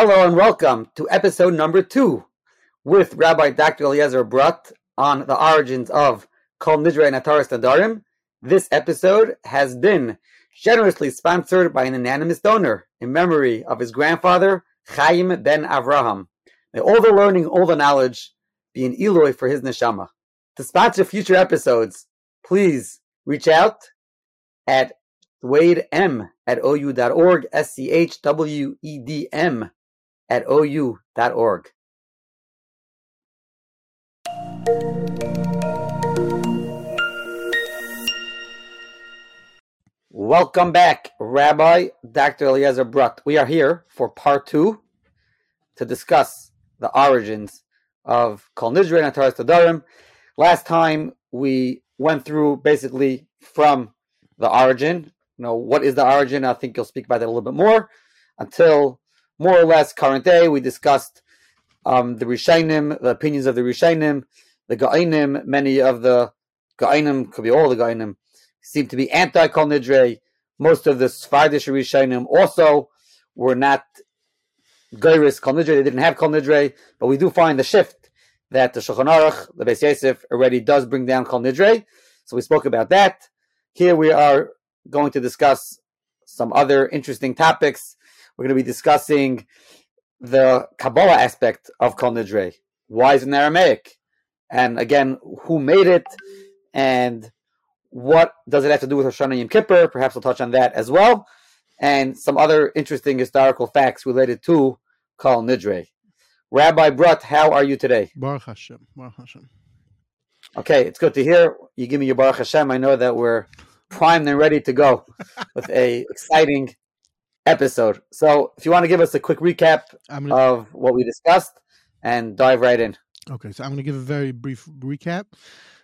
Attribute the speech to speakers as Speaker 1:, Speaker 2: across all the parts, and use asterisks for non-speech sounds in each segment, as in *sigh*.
Speaker 1: Hello and welcome to episode number two with Rabbi Dr. Eliezer Brodt on the origins of Kol Nidre and Ataris Nadarim. This episode has been generously sponsored by an anonymous donor in memory of his grandfather, Chaim ben Avraham. May all the learning, all the knowledge be an Eloi for his neshama. To sponsor future episodes, please reach out at Wade M at OU.org, S C H W E D M at OU.org. Welcome back, Rabbi Dr. Eliezer Brodt. We are here for part two to discuss the origins of Kol Nidre and Hataras Nedarim. Last time we went through basically from the origin. You know, what is the origin? I think you'll speak about that a little bit more until more or less current day. We discussed um, the Rishainim, the opinions of the Rishainim, the Ga'inim. Many of the Ga'inim, could be all the Ga'inim, seem to be anti Kol Nidre. Most of the Sfardish Rishainim also were not Gairis Kol Nidre. They didn't have Kol Nidre, but we do find the shift that the Shulchan Aruch, the Beis Yosef, already does bring down Kol Nidre. So we spoke about that. Here we are going to discuss some other interesting topics. We're going to be discussing the Kabbalah aspect of Kol Nidre. Why is it in Aramaic? And again, who made it? And what does it have to do with Hoshana Yom Kippur? Perhaps we'll touch on that as well. And some other interesting historical facts related to Kol Nidre. Rabbi Brodt, how are you today?
Speaker 2: Baruch Hashem. Baruch Hashem.
Speaker 1: Okay, it's good to hear. You give me your Baruch Hashem. I know that we're primed and ready to go *laughs* with a exciting episode. So, if you want to give us a quick recap
Speaker 2: gonna,
Speaker 1: of what we discussed and dive right in.
Speaker 2: okay, so I'm going to give a very brief recap,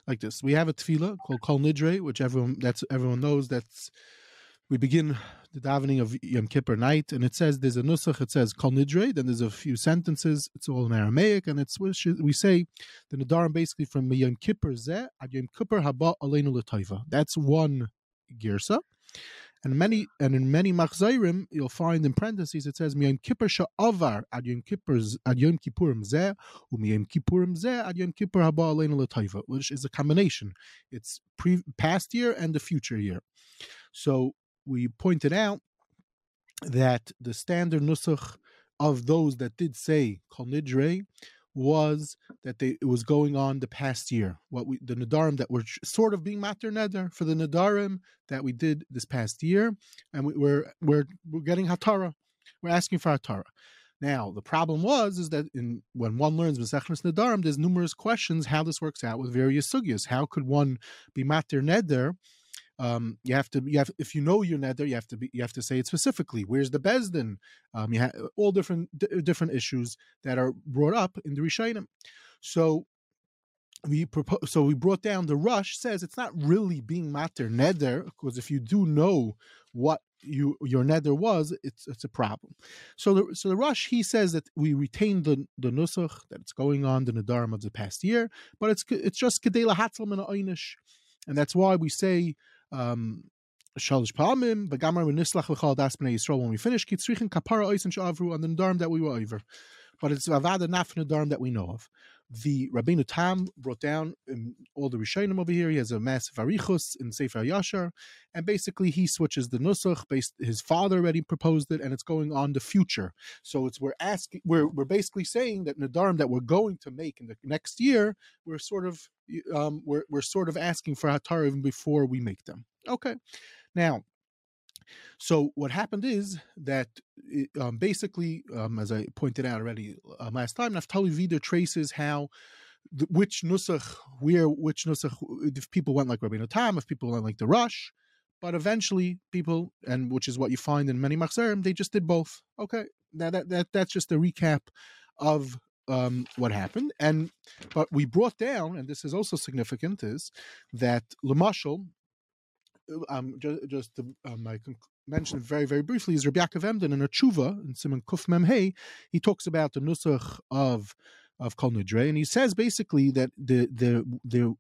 Speaker 2: like this. We have a tefillah called Kol Nidre, which everyone that's everyone knows. That's we begin the davening of Yom Kippur night, and it says there's a nusach. It says Kol Nidre. Then there's a few sentences. It's all in Aramaic, and it's we say the Nadarim basically from Yom Kippur zeh ad Yom Kippur haba aleinu l'toiva. That's one girsa. And many and in many machzairim, you'll find in parentheses it says Miyom Kippur sha'avar ad Yom Kippur ad Yom Kippurim zeh u'miyom Kippurim zeh ad Yom Kippur haba aleinu l'toiva, which is a combination. It's pre past year and the future year. So we pointed out that the standard nusach of those that did say Kol Nidre was that they it was going on the past year. What we the Nadarim that were sort of being matter neder for the Nadarim that we did this past year, and we, we're we're we're getting Hatara. We're asking for Hatara. Now the problem was is that in when one learns Masechnas Nadarim, there's numerous questions how this works out with various sugyas. How could one be matter neder? Um, you have to you have if you know your neder, you have to be you have to say it specifically. Where's the bezdin? Um, you have all different d- different issues that are brought up in the Rishayim. So we propose, so we brought down the rush says it's not really being matter neder because if you do know what you your neder was, it's it's a problem. So the so the rush he says that we retain the the nusach that it's going on the nedarim of the past year, but it's it's just kedela hatzel min einish, and that's why we say um shalish palmim v'gamar v'nislach l'chal das b'nei when we finish kitzrichen kapara ois and shavru on the nedarim that we were over, but it's avada naf nedarim that we know of. The Rabbeinu Tam brought down um, all the Rishonim over here. He has a massive arichus in Sefer Yashar, and basically he switches the nusach. Based, his father already proposed it, and it's going on the future. So it's we're asking, we're we're basically saying that nadarim that we're going to make in the next year, we're sort of um, we're we're sort of asking for hatar even before we make them. Okay, now so what happened is that it, um, basically, um, as I pointed out already uh, last time, Naftali Wieder traces how the, which nusach where which nusach if people went like Rabbeinu Tam, if people went like the Rush, but eventually people and which is what you find in many machzerim, they just did both. Okay, now that that that's just a recap of um, what happened. And but we brought down, and this is also significant, is that Lamashal, um, just, just to, um, I can mention very, very briefly, is Rabbi Yaakov Emden in a tshuva in Simon Kuf Mem Hey, he talks about the nusach of of Kol Nidre, and he says basically that the the the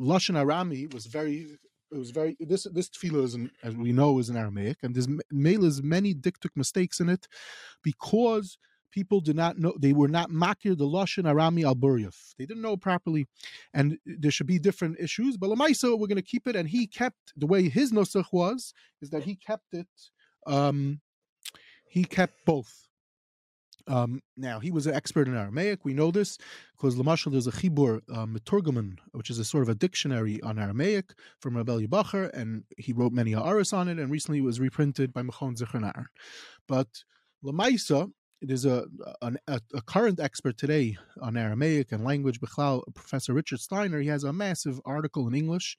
Speaker 2: lashon Arami was very it was very this this tefillah is in, as we know is in Aramaic, and there's many diktuk mistakes in it because people did not know they were not makir the lashon arami al They didn't know properly, and there should be different issues. But lamaisa, we're going to keep it, and he kept the way his nosach was is that he kept it. Um, he kept both. Um, now he was an expert in Aramaic. We know this because Lamashal there's a chibur um, which is a sort of a dictionary on Aramaic from Rabbi Bachur, and he wrote many aris on it, and recently it was reprinted by Mechon Zichron But Lamaisa, there's a, a, a current expert today on Aramaic and language, Bechlal, Professor Richard Steiner. He has a massive article in English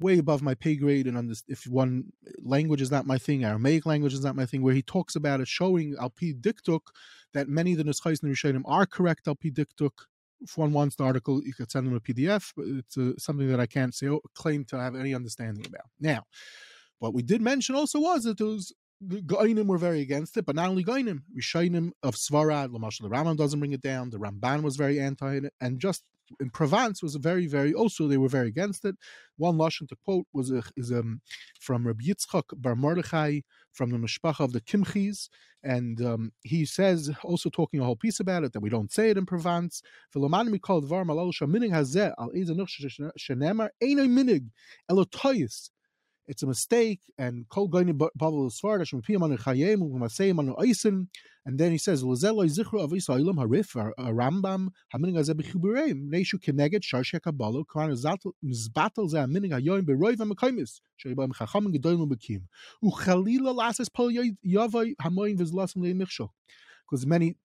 Speaker 2: way above my pay grade and on this if one language is not my thing aramaic language is not my thing where he talks about it showing alpi diktuk that many of the nuschais and rishonim are correct alpi diktuk if one wants the article you could send them a pdf but it's uh, something that i can't say claim to have any understanding about now what we did mention also was that those the Goinim were very against it, but not only Goinim, Rishonim of Svarad, Lamashal the Rambam doesn't bring it down. The Ramban was very anti it, and just in Provence was very, very also they were very against it. One lashon to quote was a, is um, from Rabbi Yitzchak Bar Mordechai from the Mishpacha of the Kimchis, and um, he says also talking a whole piece about it that we don't say it in Provence. We call Dvar Malal Shaminig Hazeh Al Minig Elotoyis it's a mistake, and kol bavel chayim oisim, and then he says av yisraelim harif Rambam hamining azeh neishu keneged mizbatel zeh hamining hayoyim beroiv chacham gedolim bekim u'chalila pol v'zlasim le'michshol because many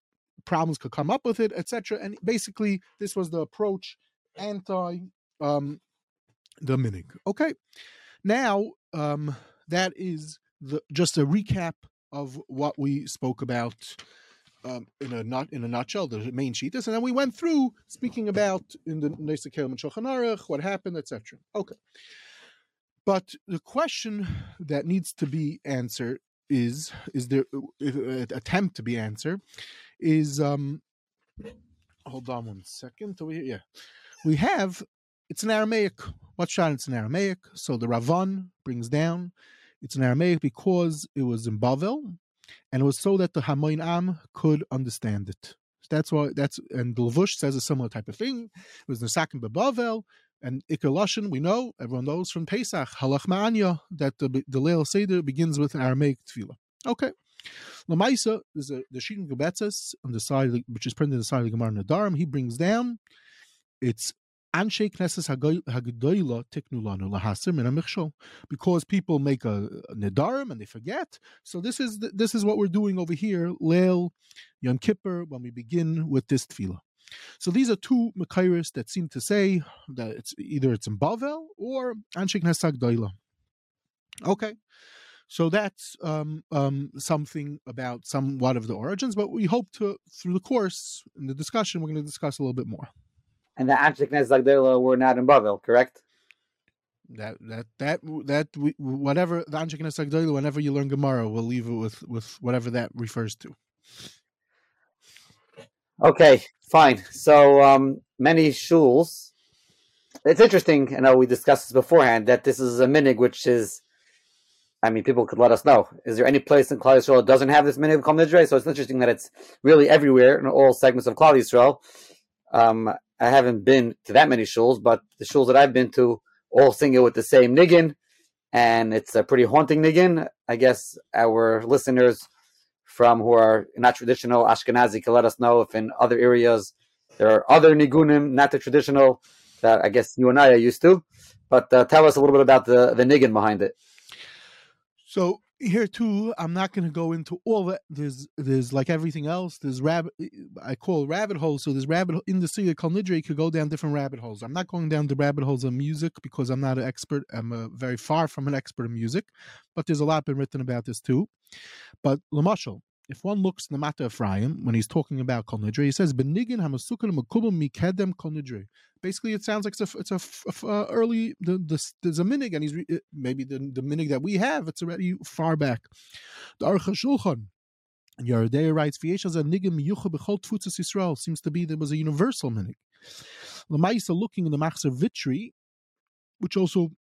Speaker 2: problems could come up with it, etc. And basically, this was the approach anti um, the minig. Okay. Now, um, that is the, just a recap of what we spoke about um, in a not in a nutshell, the main sheetas, and then we went through speaking about in the Nesa and Shulchan Aruch, what happened, etc. Okay, but the question that needs to be answered is is there uh, attempt to be answered is um hold on one second we yeah we have it's an Aramaic. What shot? It's an Aramaic. So the Ravan brings down. It's an Aramaic because it was in Bavel, and it was so that the Hamoin Am could understand it. So That's why that's and the Levush says a similar type of thing. It was Nesakim Bavel and Iker We know everyone knows from Pesach Halach Ma'anya that the the Leil Seder begins with an Aramaic tefillah. Okay. Lamaisa is a the Shin Gebetzes on the side, which is printed on the side of the Gemara Nadarim. He brings down it's Anshe Knesses Hagdoila Tiknulanu Lahasim in a Michshol. Because people make a, Nedarim and they forget. So this is this is what we're doing over here, Leil Yom Kippur, when we begin with this tefillah. So these are two Makairis that seem to say that it's either it's in Bavel or Anshe Knesses Hagdoila. Okay. So that's um, um, something about somewhat of the origins, but we hope to, through the course in the discussion, we're going to discuss a little bit more
Speaker 1: and the Anshe Knesses Hagdoila were not in Bavel, correct?
Speaker 2: That that that that we, whatever the Anshe Knesses Hagdoila, whenever you learn Gemara, we'll leave it with with whatever that refers to.
Speaker 1: Okay, fine. So um, many shuls. It's interesting. I know we discussed this beforehand that this is a minig, which is. I mean, people could let us know. Is there any place in Klal Yisrael that doesn't have this minig Kol Nidre? So it's interesting that it's really everywhere in all segments of Klal Yisrael. Um, I haven't been to that many shuls, but the shuls that I've been to all sing it with the same niggin, and it's a pretty haunting niggin. I guess our listeners from who are not traditional Ashkenazi can let us know if in other areas there are other nigunim, not the traditional that I guess you and I are used to. But uh, tell us a little bit about the the niggin behind it.
Speaker 2: So here too i'm not going to go into all that there's there's like everything else there's rabbit eh, i call rabbit holes so there's rabbit in the city of Kalnidre could go down different rabbit holes. I'm not going down the rabbit holes of music because i'm not an expert i'm a, very far from an expert in music but there's a lot been written about this too. But lamashal if one looks in the Mata Ephraim, when he's talking about Kol Nidre, he says, Benigin Hamasukan Makubim Mikedem Kol Nidre. Basically, it sounds like it's a, it's a, uh, early, the, the, there's a minig, and he's re, maybe the, the minig that we have, it's already far back. The Aruch HaShulchan, and Yeridea writes, V'yeshaz a nigim b'chol Yisrael, seems to be there was a universal minig. Lamaisa looking in the Machzer Vitry, which also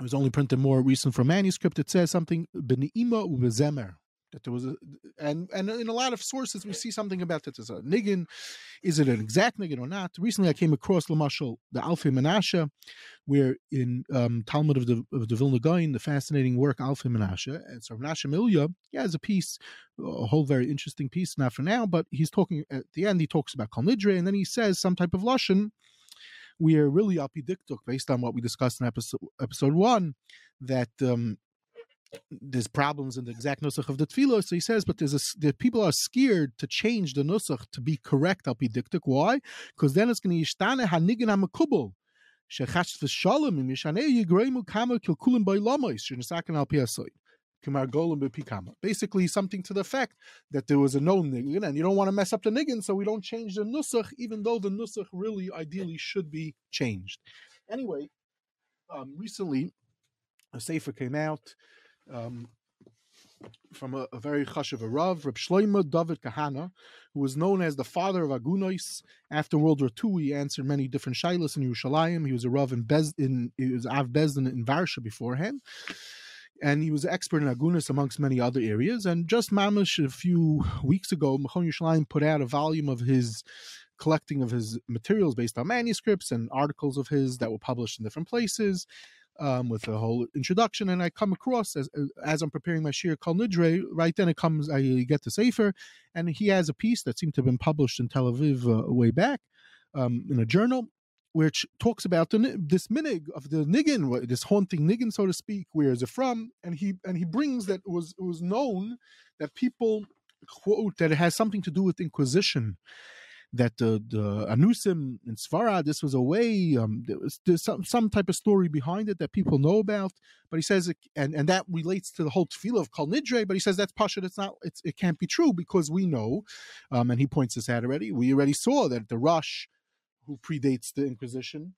Speaker 2: was only printed more recent from manuscript, it says something, B'ni'ima u'bezemer that there was a and and in a lot of sources we see something about that. There's a niggin is it an exact niggin or not? Recently i came across lamashal the alfei menashe where in um, talmud of the of the vilna Gaon, the fascinating work alfei menashe and so menashe milya he has a piece a whole very interesting piece not for now but he's talking at the end he talks about kalnidre and then he says some type of lashon we are really apidiktuk based on what we discussed in episode episode one that um, there's problems in the exact nusach of the tefillah. So he says, but there's a, the people are scared to change the nusach to be correct al pidiktik. Why? Because then it's going to yishtane hanigin hamakubel. Shechach v'shalom im yishaneh yigreimu kama kilkulim by lamois shenesaken al piasoid. Basically, something to the effect that there was a known niggin, and you don't want to mess up the niggin, so we don't change the nusach, even though the nusach really ideally should be changed. Anyway, um, recently a sefer came out um, from a, a very chashuv Rav, Reb Shloimo David Kahana, who was known as the father of Agunois. After World War II, he answered many different shilas in Yerushalayim. He was a Rav in Bez, in he was Av Bezdin in Varsha beforehand. And he was an expert in Agunas amongst many other areas. And just mamish a few weeks ago, Machon Yerushalayim put out a volume of his collecting of his materials based on manuscripts and articles of his that were published in different places um, with a whole introduction, and I come across as as I'm preparing my shir Kol Nidre. Right then, it comes I get the Sefer, and he has a piece that seemed to have been published in Tel Aviv uh, way back um, in a journal, which talks about the, this minig of the niggin, this haunting niggin, so to speak. Where is it from? And he and he brings that it was it was known that people quote that it has something to do with Inquisition that the the Anusim in Svara, this was a way, um, there was there's some, some type of story behind it that people know about. But he says, it, and and that relates to the whole tefillah of Kol Nidre. But he says that's pasha. It's not. It's, it can't be true because we know, um, and he points this out already. We already saw that the Rush who predates the Inquisition,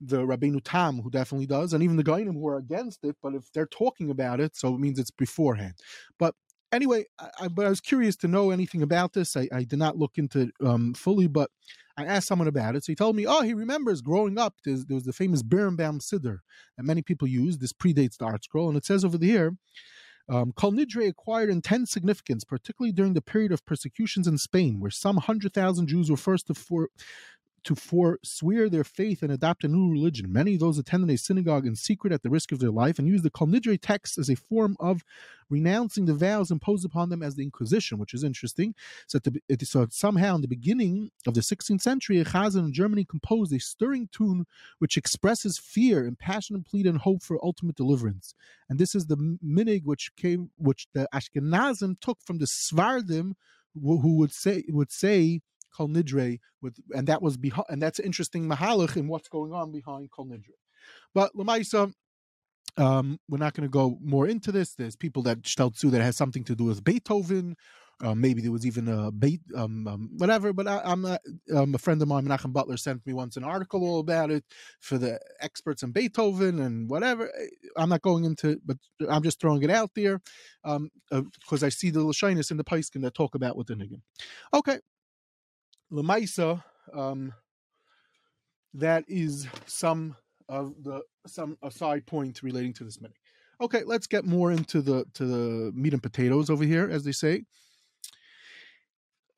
Speaker 2: the Rabbeinu Tam, who definitely does, and even the Gainim who are against it. But if they're talking about it, so it means it's beforehand. But anyway, I, but I was curious to know anything about this. I, I did not look into um, fully, but I asked someone about it. So he told me, oh, he remembers growing up, there was the famous Birnbaum Siddur that many people use. This predates the ArtScroll. And it says over here, um, Kol Nidre acquired intense significance, particularly during the period of persecutions in Spain, where some 100,000 Jews were forced to, for, to forswear their faith and adopt a new religion. Many of those attended a synagogue in secret at the risk of their life and used the Kol Nidre text as a form of renouncing the vows imposed upon them as the Inquisition, which is interesting. So, the, so somehow in the beginning of the 16th century, a Chazan in Germany composed a stirring tune which expresses fear and passionate plead and hope for ultimate deliverance. And this is the minig which came, which the Ashkenazim took from the Svardim, who would say would say Kol Nidre with, and that was behind, and that's interesting mahalach in what's going on behind Kol Nidre. But Lamaisa, um, we're not going to go more into this. There's people that stelzu that has something to do with Beethoven. Uh, maybe there was even a bait, um, um, whatever. But I, am um, a friend of mine, Menachem Butler, sent me once an article all about it for the experts in Beethoven and whatever. I'm not going into, but I'm just throwing it out there because uh, I see the Lashinus in the Paiskin that talk about with the Niggin. Okay, Lemaisa, um, that is some of the some a side point relating to this minute. Okay, let's get more into the to the meat and potatoes over here, as they say.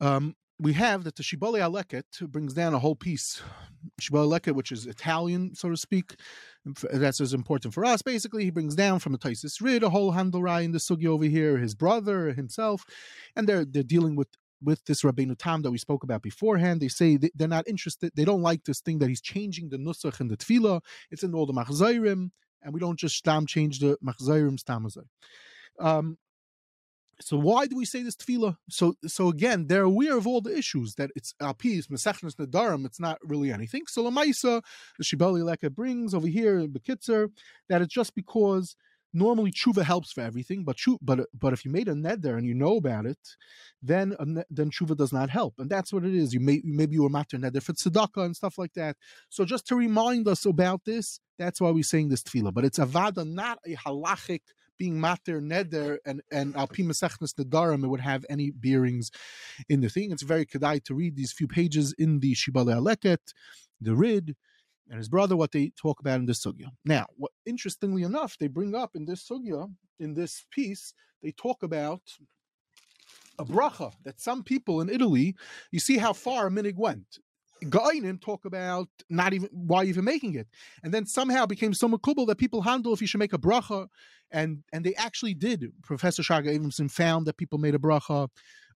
Speaker 2: Um, we have that the Shibbolei Haleket brings down a whole piece. Shibbolei Haleket, which is Italian, so to speak, that's as important for us. Basically, he brings down from the Taisis Rid a whole Handelrai in the Sugi over here, his brother, himself, and they're they're dealing with with this Rabbeinu Tam that we spoke about beforehand. They say they're not interested. They don't like this thing that he's changing the nusach and the tefillah. It's in all the machzairim, and we don't just stam change the machzairim stamazai. Um, so why do we say this tefillah? So so again, they're aware of all the issues that it's alpis mesechnes nadarim. It's not really anything. So lamaisa, the Shibbolei Haleket brings over here in Bekitzer that it's just because normally tshuva helps for everything, but tshuva, but but if you made a neder and you know about it, then then tshuva does not help, and that's what it is. You may maybe you were matter neder for tzedakah and stuff like that. So just to remind us about this, that's why we're saying this tefillah. But it's avada, not a halachic being mater neder and and al pi mesechnes nedarim. It would have any bearings in the thing. It's very kedai to read these few pages in the Shibbolei Haleket, the Rid and his brother what they talk about in this sugya. Now, what interestingly enough, they bring up in this sugya, in this piece, they talk about a bracha that some people in Italy, you see how far a minig went. Gainim talk about not even why even making it, and then somehow became so makubal that people handle if you should make a bracha, and and they actually did. Professor Shraga Abramson found that people made a bracha.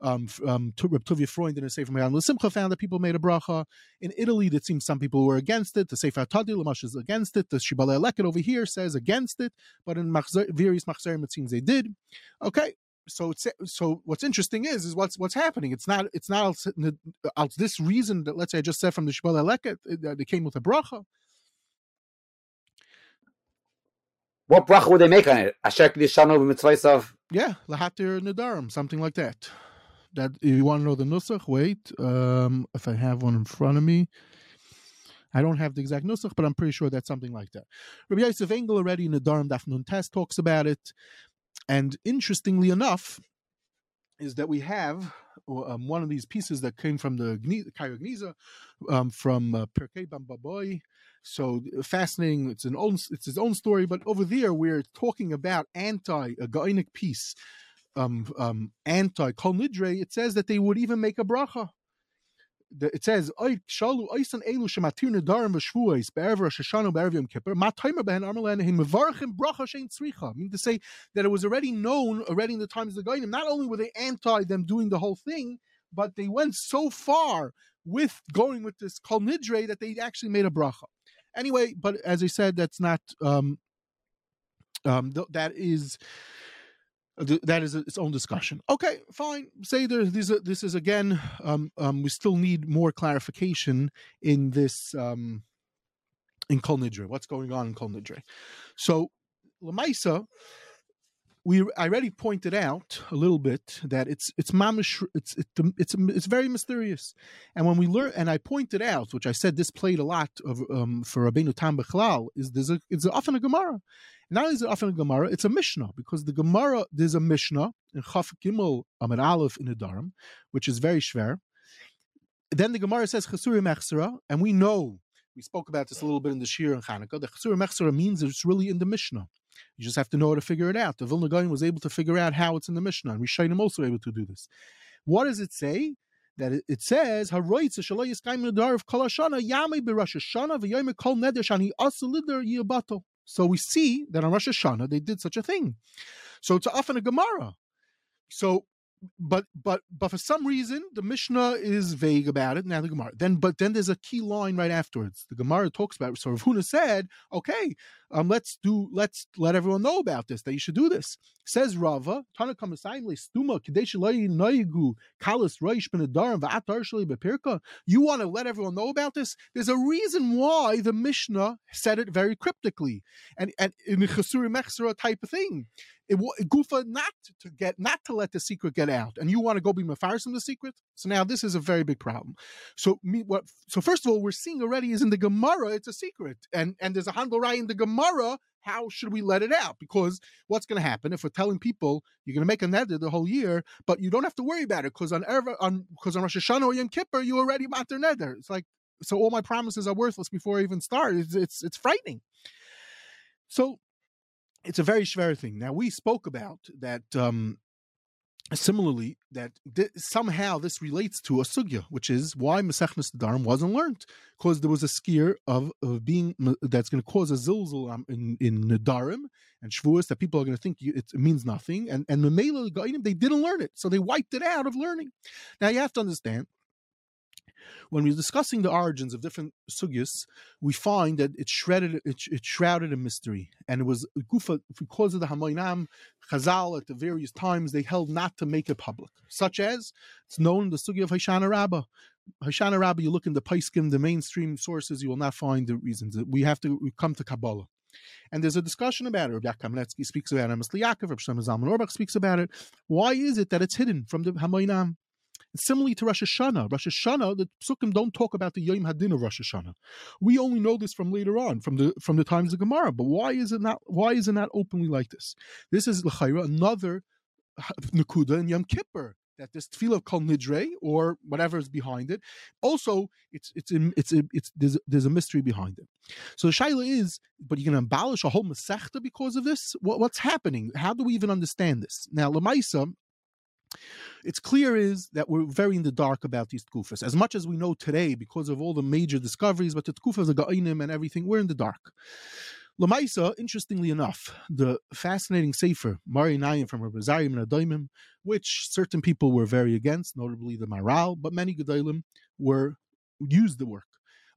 Speaker 2: Um, um, Tuvia Freund in a Sefer Mayan Simcha found that people made a bracha. In Italy, it seems some people were against it. The Sefer Tadi Lamash is against it. The Shibbolei Haleket over here says against it, but in various Machzerim it seems they did. Okay, so it's so what's interesting is is what's what's happening. It's not it's not out this reason that let's say I just said from the Shibbolei Haleket that they came with a bracha.
Speaker 1: What bracha would they make on it? Asher Kedishanu b'mitzvahs of
Speaker 2: yeah lahatir nedarim something like that. That if you want to know the nusach, wait. Um, if I have one in front of me. I don't have the exact nusach, but I'm pretty sure that's something like that. Rabbi Yosef Engel already in the Durham Daf Nun test talks about it. And interestingly enough, is that we have um, one of these pieces that came from the Gniza, um, from uh, Pirkoi ben Baboi. So fascinating. It's an own. It's his own story. But over there, we're talking about anti a Gainic piece, um, um, anti Kol Nidre. It says that they would even make a bracha it says shalu oisan elu shematir nedarim v'shvuos be'erev Rosh Hashanah be'erev Yom Kippur matimer behen armelen him mevarchim bracha shein tzricha. Meaning to say that it was already known already in the times of the Goyim. Not only were they anti them doing the whole thing, but they went so far with going with this kol nidre that they actually made a bracha. Anyway, but as I said, that's not um, um, th- that is that is its own discussion. Okay, fine. Say there, this, this is again. Um, um, we still need more clarification in this um, in Kol Nidre. What's going on in Kol Nidre? So, Lamaisa, we I already pointed out a little bit that it's it's mamish it's it's it's it's very mysterious, and when we learn and I pointed out, which I said this played a lot of um, for Rabbeinu Tam Bechlal, is there's a it's often a Gemara, not only is it often a Gemara, it's a Mishnah because the Gemara there's a Mishnah in Chaf Gimel Amid Aleph in the Dharam, which is very schwer. Then the Gemara says Chesuri Mechsera, and we know we spoke about this a little bit in the Shir and Chanukah. The Chesuri Mechsera means it's really in the Mishnah. You just have to know how to figure it out. The Vilna Gaon was able to figure out how it's in the Mishnah, and Rishayim also able to do this. What does it say? That it, says. So we see that on Rosh Hashanah they did such a thing. So it's often a Gemara. So but but but for some reason the Mishnah is vague about it. Now the Gemara. Then but then there's a key line right afterwards. The Gemara talks about it. So Rav Huna said, okay, um, let's do let's let everyone know about this that you should do this. Says Rava, stuma kalis You want to let everyone know about this? There's a reason why the Mishnah said it very cryptically and and in the Chasuri Mechsera type of thing it, Gufa not to get not to let the secret get out, and you want to go be mafaris the secret. So now this is a very big problem. So me, what? So first of all, we're seeing already is in the Gemara, it's a secret, and and there's a handle right in the Gemara. How should we let it out? Because what's going to happen if we're telling people you're going to make a neder the whole year, but you don't have to worry about it because on Ever on because on Rosh Hashanah or Yom Kippur you already matter neder. It's like so all my promises are worthless before I even start. It's it's, it's frightening. So it's a very schwer thing. Now we spoke about that. Um, similarly, that th- somehow this relates to a sugya, which is why Masechnas Nedarim wasn't learned, because there was a skier of, of being that's going to cause a zilzul um, in in Nedarim and Shavuos that people are going to think it, it means nothing, and and Memela they didn't learn it, so they wiped it out of learning. Now you have to understand when we're discussing the origins of different sugyas, we find that it shredded, it, it shrouded in mystery, and it was gufa because of the Hamoinam Chazal at the various times they held not to make it public, such as it's known the sugya of Hoshana Rabbah. Hoshana Rabbah, you look in the Paiskim, the mainstream sources, you will not find the reasons. We have to we come to Kabbalah. And there's a discussion about it. Rabbi Kamenetsky speaks about it. Emes L'Yaakov, Rabbi Shlomo Zalman Auerbach speaks about it. Why is it that it's hidden from the Hamoinam? Similarly to Rosh Hashanah, Rosh Hashanah, the Psukim don't talk about the Yom Hadin of Rosh Hashanah. We only know this from later on, from the from the times of Gemara. But why is it not? Why is it not openly like this? This is l'chayra another nakuda in Yom Kippur that this tefillah of Nidre or whatever is behind it. Also, it's it's it's it's, it's there's, there's a mystery behind it. So the shaila is, but going to abolish a whole masechta because of this? What, what's happening? How do we even understand this? Now, Lamaisa, it's clear is that we're very in the dark about these tkufas. As much as we know today, because of all the major discoveries, but the tkufas, the ga'inim, and everything, we're in the dark. Lamaisa, interestingly enough, the fascinating sefer Me'or Einayim from Rabbi and Adaimim, which certain people were very against, notably the Maharal, but many Gedalim were used the work.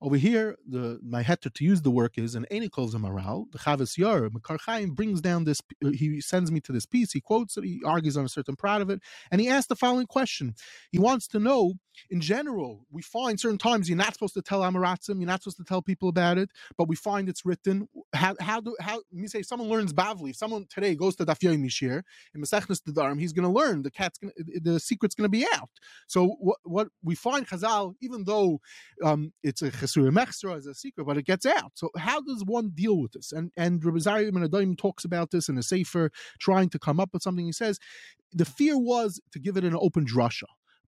Speaker 2: Over here, the my heter to use the work is an Enikol Zamaral, the Chavos Yair. Mekor Chaim brings down this, he sends me to this piece, he quotes it, he argues on a certain part of it, and he asks the following question. He wants to know, in general, we find certain times you're not supposed to tell Amaratzim, you're not supposed to tell people about it, but we find it's written. How, how do, how, let me say, someone learns Bavli, if someone today goes to Daf Mishir, in Masechnes Dedarim, he's going to learn, the cat's gonna, the secret's going to be out. So what, what we find Chazal, even though um, it's a Chesur Mechsra as a secret, but it gets out. So how does one deal with this? And and Rabbi Zari Adaim talks about this in a Sefer, trying to come up with something. He says the fear was to give it an open drasha.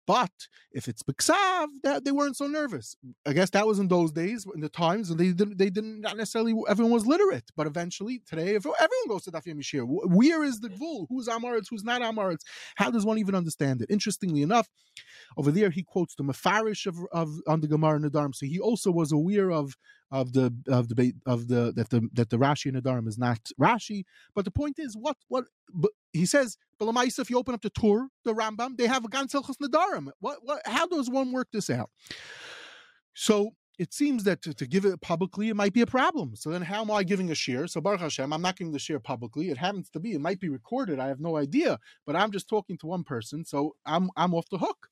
Speaker 2: But if it's Biksav, that they weren't so nervous. I guess that was in those days, in the times, and they didn't, they didn't not necessarily everyone was literate. But eventually, today, if everyone goes to Daf Mishir, where is the gvul? Who's Amaritz? Who's not Amaritz? How does one even understand it? Interestingly enough, over there he quotes the Mefarish of, of on the Gemara Nadarim. So he also was aware of of the of the of the that the that the Rashi Nadarim is not Rashi. But the point is, what what he says, but Balamaisa, if you open up the Tur, the Rambam, they have a Gan Silchas Nadarim. What what how does one work this out? So it seems that to, to, give it publicly, it might be a problem. So then how am I giving a share? So Baruch Hashem, I'm not giving the share publicly. It happens to be, it might be recorded. I have no idea, but I'm just talking to one person. So I'm I'm off the hook.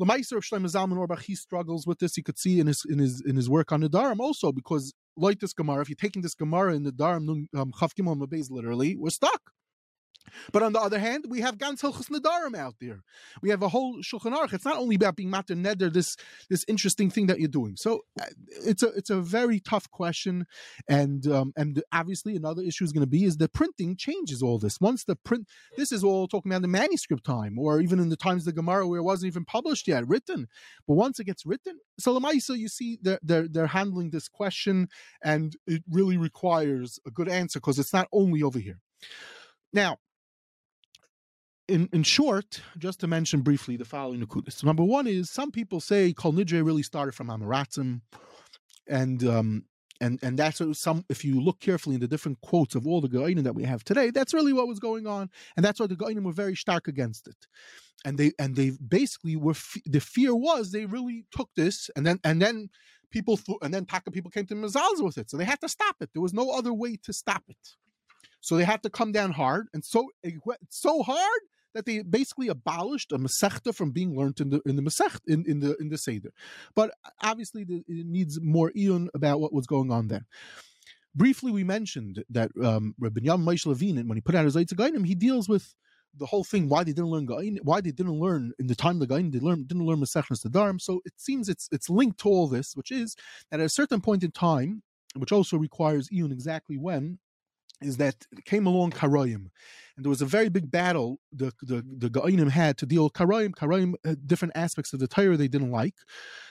Speaker 2: Lemaiser of Shlomo Zalman Auerbach, he struggles with this. You could see in his in his in his work on the Dharam also because like this Gemara, if you're taking this Gemara in the Dharam, um, Gimel literally, we're stuck. But on the other hand, we have Gans Hilchus Nadarim out there. We have a whole Shulchan Aruch. It's not only about being Mater Neder, this this interesting thing that you're doing. So uh, it's a it's a very tough question, and um, and obviously another issue is going to be is the printing changes all this. Once the print, this is all talking about the manuscript time, or even in the times of the Gemara where it wasn't even published yet, written. But once it gets written, so Lamaisa, you see they're they're they're handling this question, and it really requires a good answer because it's not only over here. Now, in, in short, just to mention briefly the following nukudis. Number one is some people say Kol Nidre really started from Amaratzim, and um, and and that's some. If you look carefully in the different quotes of all the Ga'inim that we have today, that's really what was going on, and that's why the Ga'inim were very stark against it, and they and they basically were. The fear was they really took this, and then and then people and then Taka people came to Mazals with it, so they had to stop it. There was no other way to stop it. So they had to come down hard, and so so hard that they basically abolished a Masechta from being learned in the in the Masech in, in the in the Seder. But obviously, the, it needs more eon about what was going on there. Briefly, we mentioned that um, Rabbi Yam Moshe Levine, when he put out his Otzar HaGeonim, he deals with the whole thing why they didn't learn Gain, why they didn't learn in the time of the Gain, they learned, didn't learn Masechnas Darm. So it seems it's it's linked to all this, which is that at a certain point in time, which also requires Eon exactly when, is that came along Karayim, and there was a very big battle the the the Ga'inim had to deal with Karayim. Karayim uh, different aspects of the Torah they didn't like.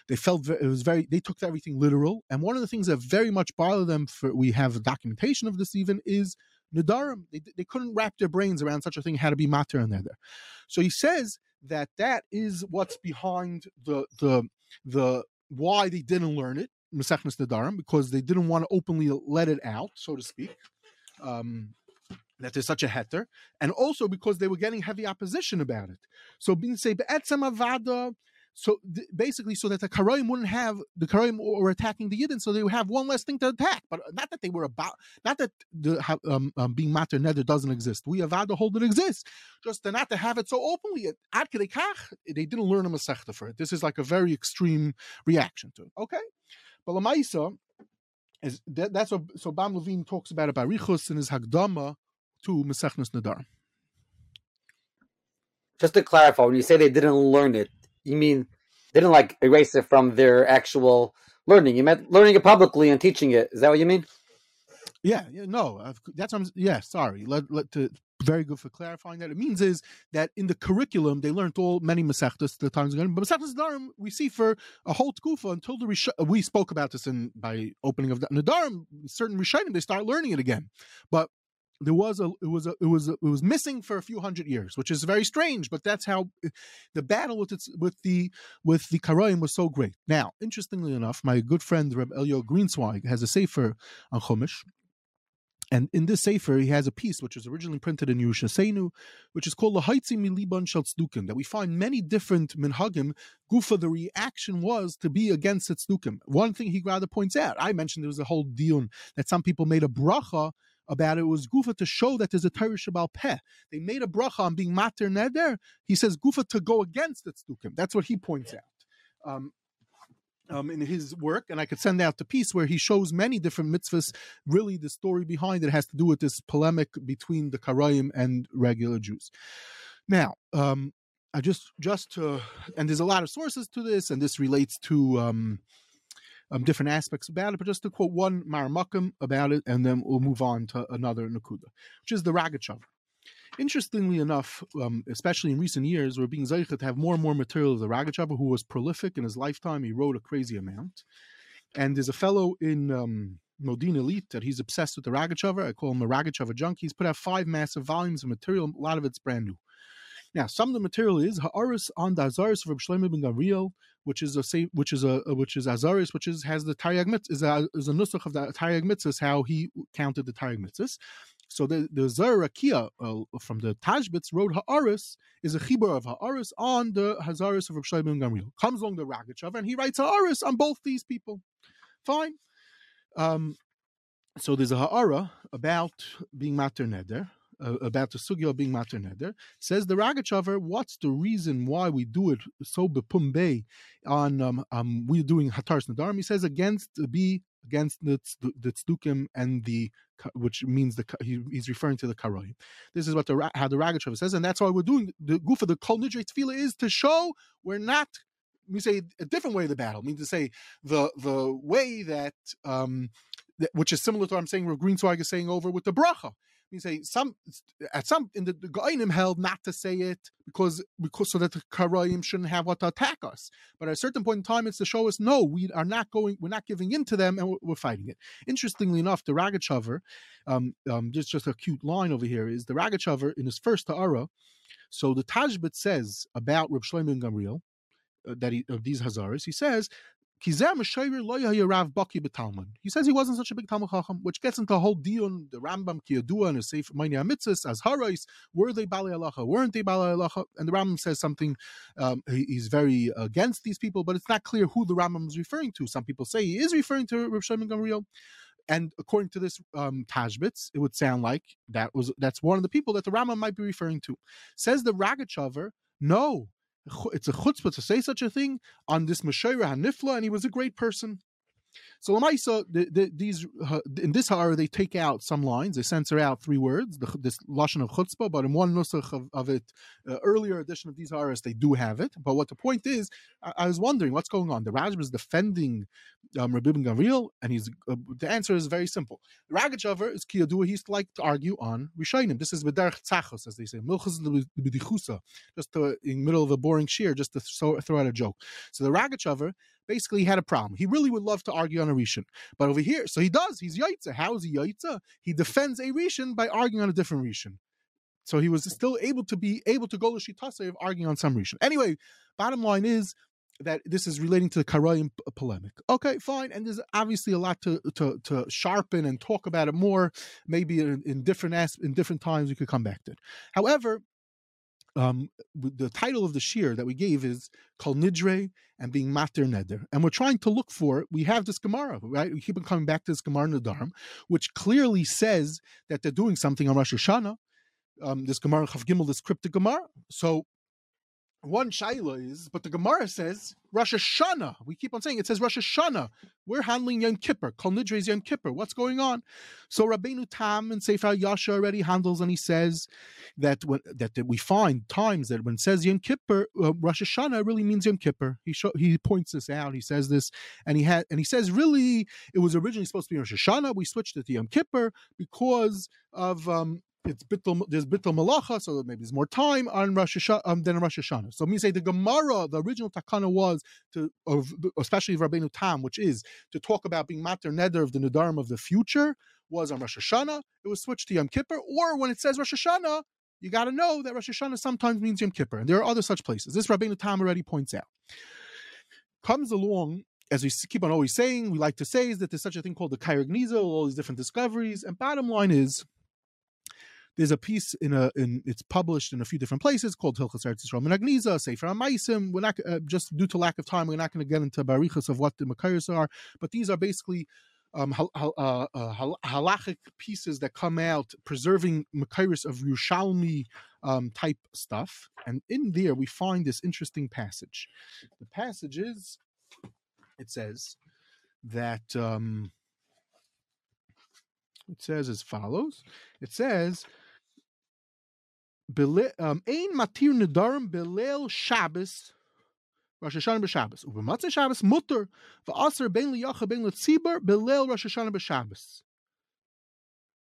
Speaker 2: They felt it was very they took everything literal, and one of the things that very much bothered them for we have documentation of this even is Nadarim. They they couldn't wrap their brains around such a thing had to be matter in there. So he says that that is what's behind the the the why they didn't learn it. Masechnas Nadarim because they didn't want to openly let it out, so to speak um, that there's such a heter, and also because they were getting heavy opposition about it. So being say avada, so basically, so that the Karaim wouldn't have the Karaim were attacking the Yidden, so they would have one less thing to attack. But not that they were about, not that the um, um, being matter nether doesn't exist. We avada hold it exists, just to not to have it so openly. They didn't learn a masechta for it. This is like a very extreme reaction to it. Okay, but Lamaisa, is that, that's what so Bam Levine talks about it by Richus in his Hagdama to Mesechnes Nadar.
Speaker 1: Just to clarify, when you say they didn't learn it, you mean they didn't like erase it from their actual learning. You meant learning it publicly and teaching it. Is that what you mean?
Speaker 2: Yeah, yeah no, that's what I'm, yeah. Sorry, let, let to very good for clarifying that. It means is that in the curriculum they learned all many Masechtas the times ago, but Masechtas Nadarim we see for a whole Tkufa until the Rish- we spoke about this in by opening of the Nadarim. Certain Rishonim they start learning it again, but there was a it was a it was a, it was missing for a few hundred years, which is very strange. But that's how eh, the battle with its with the with the Karayim was so great. Now, interestingly enough, my good friend Reb Elio Greenswag has a sefer on Chumash, and in this sefer, he has a piece which was originally printed in Yerushalayim, which is called "Lahaitzi Miliban Shel Tzdukim." That we find many different minhagim. Gufa, the reaction was to be against tzdukim. One thing he rather points out, I mentioned there was a whole deal that some people made a bracha about it. it was Gufa to show that there's a Torah Shabbal Peh. They made a bracha on being mater neder. He says Gufa to go against the tzdukim. That's what he points out. Um, um, in his work, and I could send out the piece where he shows many different mitzvahs. Really, the story behind it has to do with this polemic between the Karayim and regular Jews. Now, um, I just just to, and there's a lot of sources to this, and this relates to um, um, different aspects about it. But just to quote one Maramakim about it, and then we'll move on to another Nakuda, which is the Ragachover. Interestingly enough, um, especially in recent years, we're being zeichet to have more and more material of the Ragachover, who was prolific in his lifetime. He wrote a crazy amount. And there's a fellow in um, Modiin Illit that he's obsessed with the Ragachover. I call him a Ragachover junkie. He's put out five massive volumes of material. A lot of it's brand new. Now, some of the material is Ha'aris on the Azaris of Shlomo ben Gamriel, which is a which is a which is Azaris, which is has the Taryag Mitzvah, is a, is a nusach of the Taryag Mitzvahs, how he counted the Taryag. So the the Zerakia uh, from the Tashbetz wrote Ha'aris is a chibur of Ha'aris on the Hazaris of Rav Shlomo ben Gamriel. Comes along the Ragachover and he writes Ha'aris on both these people. Fine. Um, so there's a Ha'ara about being Mater Neder, uh, about the sugya being mater neder. Says the Ragachover, what's the reason why we do it so bepumbe on um, um we're doing hatars nadarim? He says against be against the the tzdukim and the which means the he, he's referring to the karoyim. This is what the how the Ragachover says, and that's why we're doing the goof of the kol nidre tefillah is to show we're not. We say a different way of the battle. I mean to say the the way that um, which is similar to what I'm saying. Where Greenswag is saying over with the bracha we say some at some in the, the Goinim held not to say it because because so that the Karayim shouldn't have what to attack us. But at a certain point in time, it's to show us no, we are not going, we're not giving in to them, and we're, we're fighting it. Interestingly enough, the Ragachover, um, um, just just a cute line over here is the Ragachover in his first Ta'ara. So the Tajbit says about Reb Shlomo and Gamriel, uh, that he, of these Hazaras, he says he says he wasn't such a big Talmud Chacham, which gets into a whole deal the Rambam Kiyadua and his Sefer Ma'nei Mitzvahs as Harais. Were they Bali Alacha? Weren't they Bali Alacha? And the Rambam says something. Um, he's very against these people, but it's not clear who the Rambam is referring to. Some people say he is referring to Rav Shimon Gamriel. And according to this um, it would sound like that was that's one of the people that the Rambam might be referring to. Says the Ragachover, no, it's a chutzpah to say such a thing on this Meshayra Hanifla, and he was a great person. So the, the, these uh, in this hour they take out some lines, they censor out three words, the, this lashon of chutzpah. But in one nusach of, of it, uh, earlier edition of these hours, they do have it. But what the point is, I, I was wondering what's going on. The Rajab is defending um, Rabbi Ben Gavriel, and he's uh, the answer is very simple. Ragachover is kiyadua. He's like to argue on Rishayim. This is b'derech tzachos, as they say, milchus b'dichusa, just to, in the middle of a boring shear, just to throw, throw out a joke. So the Ragachover basically he had a problem. He really would love to argue on a Rishon. But over here, so he does. He's Yaitza. How is he Yaitza? He defends a Rishon by arguing on a different Rishon. So he was still able to be able to go to Shitase of arguing on some Rishon. Anyway, bottom line is that this is relating to the Karayim polemic. Okay, fine. And there's obviously a lot to, to, to sharpen and talk about it more. Maybe in, in different as, in different times we could come back to it. However, um, the title of the shir that we gave is Kol Nidre and being Mater Neder. And we're trying to look for, we have this Gemara, right? We keep on coming back to this Gemara Nadarim, which clearly says that they're doing something on Rosh Hashanah. Um, this Gemara Chav Gimel, this cryptic Gemara. So one shaila is, but the Gemara says Rosh Hashanah. We keep on saying it says Rosh Hashanah. We're handling Yom Kippur. Kol Nidre is Yom Kippur. What's going on? So Rabbeinu Tam and Sefer Yashar already handles, and he says that when that, that we find times that when it says Yom Kippur, uh, Rosh Hashanah really means Yom Kippur. He he points this out. He says this, and he had and he says really it was originally supposed to be Rosh Hashanah. We switched it to Yom Kippur because of um, it's bittul, there's bittul malacha, so maybe there's more time on Rosh Hashanah um, than on Rosh Hashanah. So me say the Gemara, the original takana was to, of especially Rabbeinu Tam, which is to talk about being mater neder of the nedarim of the future, was on Rosh Hashanah. It was switched to Yom Kippur, or when it says Rosh Hashanah, you got to know that Rosh Hashanah sometimes means Yom Kippur, and there are other such places. This Rabbeinu Tam already points out. Comes along as we keep on always saying, we like to say is that there's such a thing called the Gniza, all these different discoveries. And bottom line is, there's a piece in a in it's published in a few different places called Hilchas Eretz Yisrael Menagniza, Sefer Maisim. We're not uh, just due to lack of time, we're not going to get into barichas of what the makayos are, but these are basically um, hal, uh, uh, halachic pieces that come out preserving makayos of Yerushalmi um, type stuff. And in there, we find this interesting passage. The passage is, it says that. Um, it says as follows. It says Ein matir nedarim Shabbos Rosh Hashanah b'Shabbos. Shabbos mutter v'aser ben liyacha ben Rosh Hashanah b'Shabbos.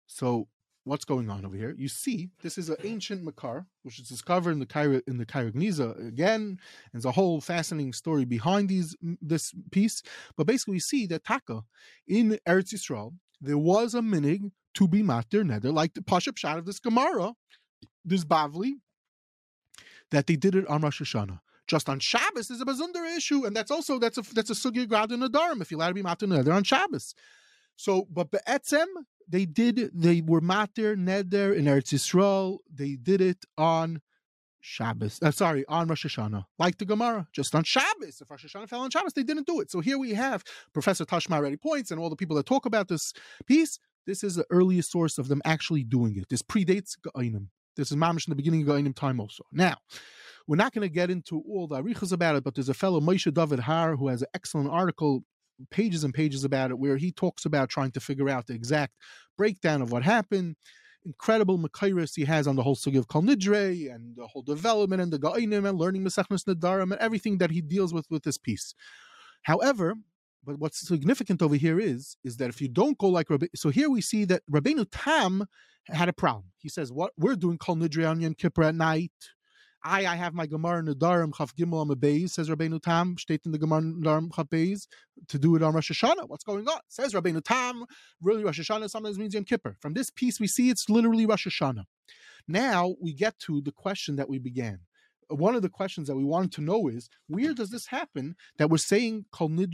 Speaker 2: So what's going on over here? You see, this is an ancient makar, which is discovered in the Cairo in the Cairo Gniza again. There's a whole fascinating story behind these this piece. But basically, we see that Taka in Eretz Yisrael there was a minig to be matir neder, like the shot of this Gemara this Bavli, that they did it on Rosh Hashanah. Just on Shabbos is a bazunder issue, and that's also that's a that's a sugya grad in Adarim if you're allowed to be matir neder on Shabbos. So, but be'etzem they did they were matir neder in Eretz Yisrael. They did it on Shabbos. Uh, sorry, on Rosh Hashanah, like the Gemara, just on Shabbos. If Rosh Hashanah fell on Shabbos, they didn't do it. So here we have Professor Tashma already points, and all the people that talk about this piece. This is the earliest source of them actually doing it. This predates Ga'inim. This is mamish in the beginning of Gainim time also. Now, we're not going to get into all the arichas about it, but there's a fellow Moshe David Herr who has an excellent article, pages and pages about it, where he talks about trying to figure out the exact breakdown of what happened. Incredible Makairis he has on the whole sugi of Kol Nidre and the whole development and the Ga'inim and learning Mesechnes Nadarim and everything that he deals with with this piece. However, but what's significant over here is is that if you don't go like Rabbi, so here we see that Rabbeinu Tam had a problem. He says, "What we're doing Kol Nidre on Yom Kippur at night. I I have my Gemara Nadarim Chaf Gimel on Beis." Says Rabbeinu Tam, state in the Gemara Nadarim Chaf Beis to do it on Rosh Hashanah. What's going on? Says Rabbeinu Tam. Really, Rosh Hashanah sometimes means Yom Kippur. From this piece, we see it's literally Rosh Hashanah. Now we get to the question that we began one of the questions that we wanted to know is where does this happen that we're saying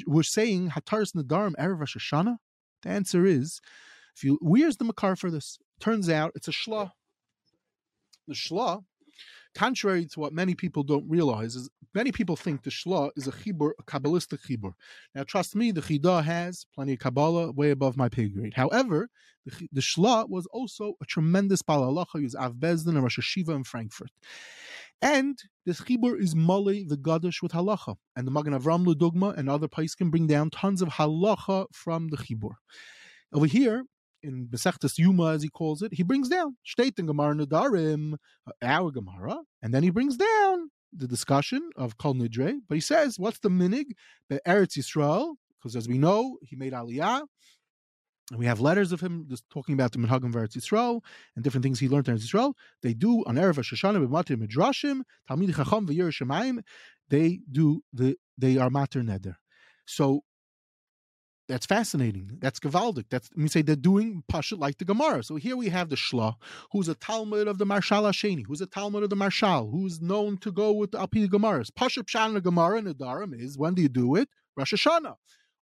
Speaker 2: we're saying Hataras Nedarim Erev Hashanah? The answer is, if you where's the makar for this? Turns out it's a shla. The shla, contrary to what many people don't realize, is many people think the shla is a chibur, a kabbalistic chibur. Now, trust me, the chida has plenty of kabbalah, way above my pay grade. However, the, the was also a tremendous balalacha. He was Av Bezdin and Rosh Hashiva in Frankfurt. And this chibur is mali the Gadish with halacha. And the Magen Avram Dogma and other pais can bring down tons of halacha from the chibur. Over here, in Besechtes Yuma, as he calls it, he brings down State and Gemara Nadarim, our Gemara, and then he brings down the discussion of Kol Nidre. But he says, what's the minig? Eretz Yisrael, because as we know, he made Aliyah, and we have letters of him just talking about the Menhagim Eretz Yisrael and different things he learned in Yisrael. They do on Erev Shoshana b'Matir Midrashim, Talmid Chacham v'Yer Shemayim. They do the they are Mater Neder. So that's fascinating. That's Gavaldik. That's me say they're doing Pasha like the Gemara. So here we have the Shla, who's a Talmud of the Marshal Hasheni, who's a Talmud of the Marshal, who's known to go with the Alpi Gemaras. Pasha Pshan the Gemara and the Dharam is when do you do it? Rosh Hashanah.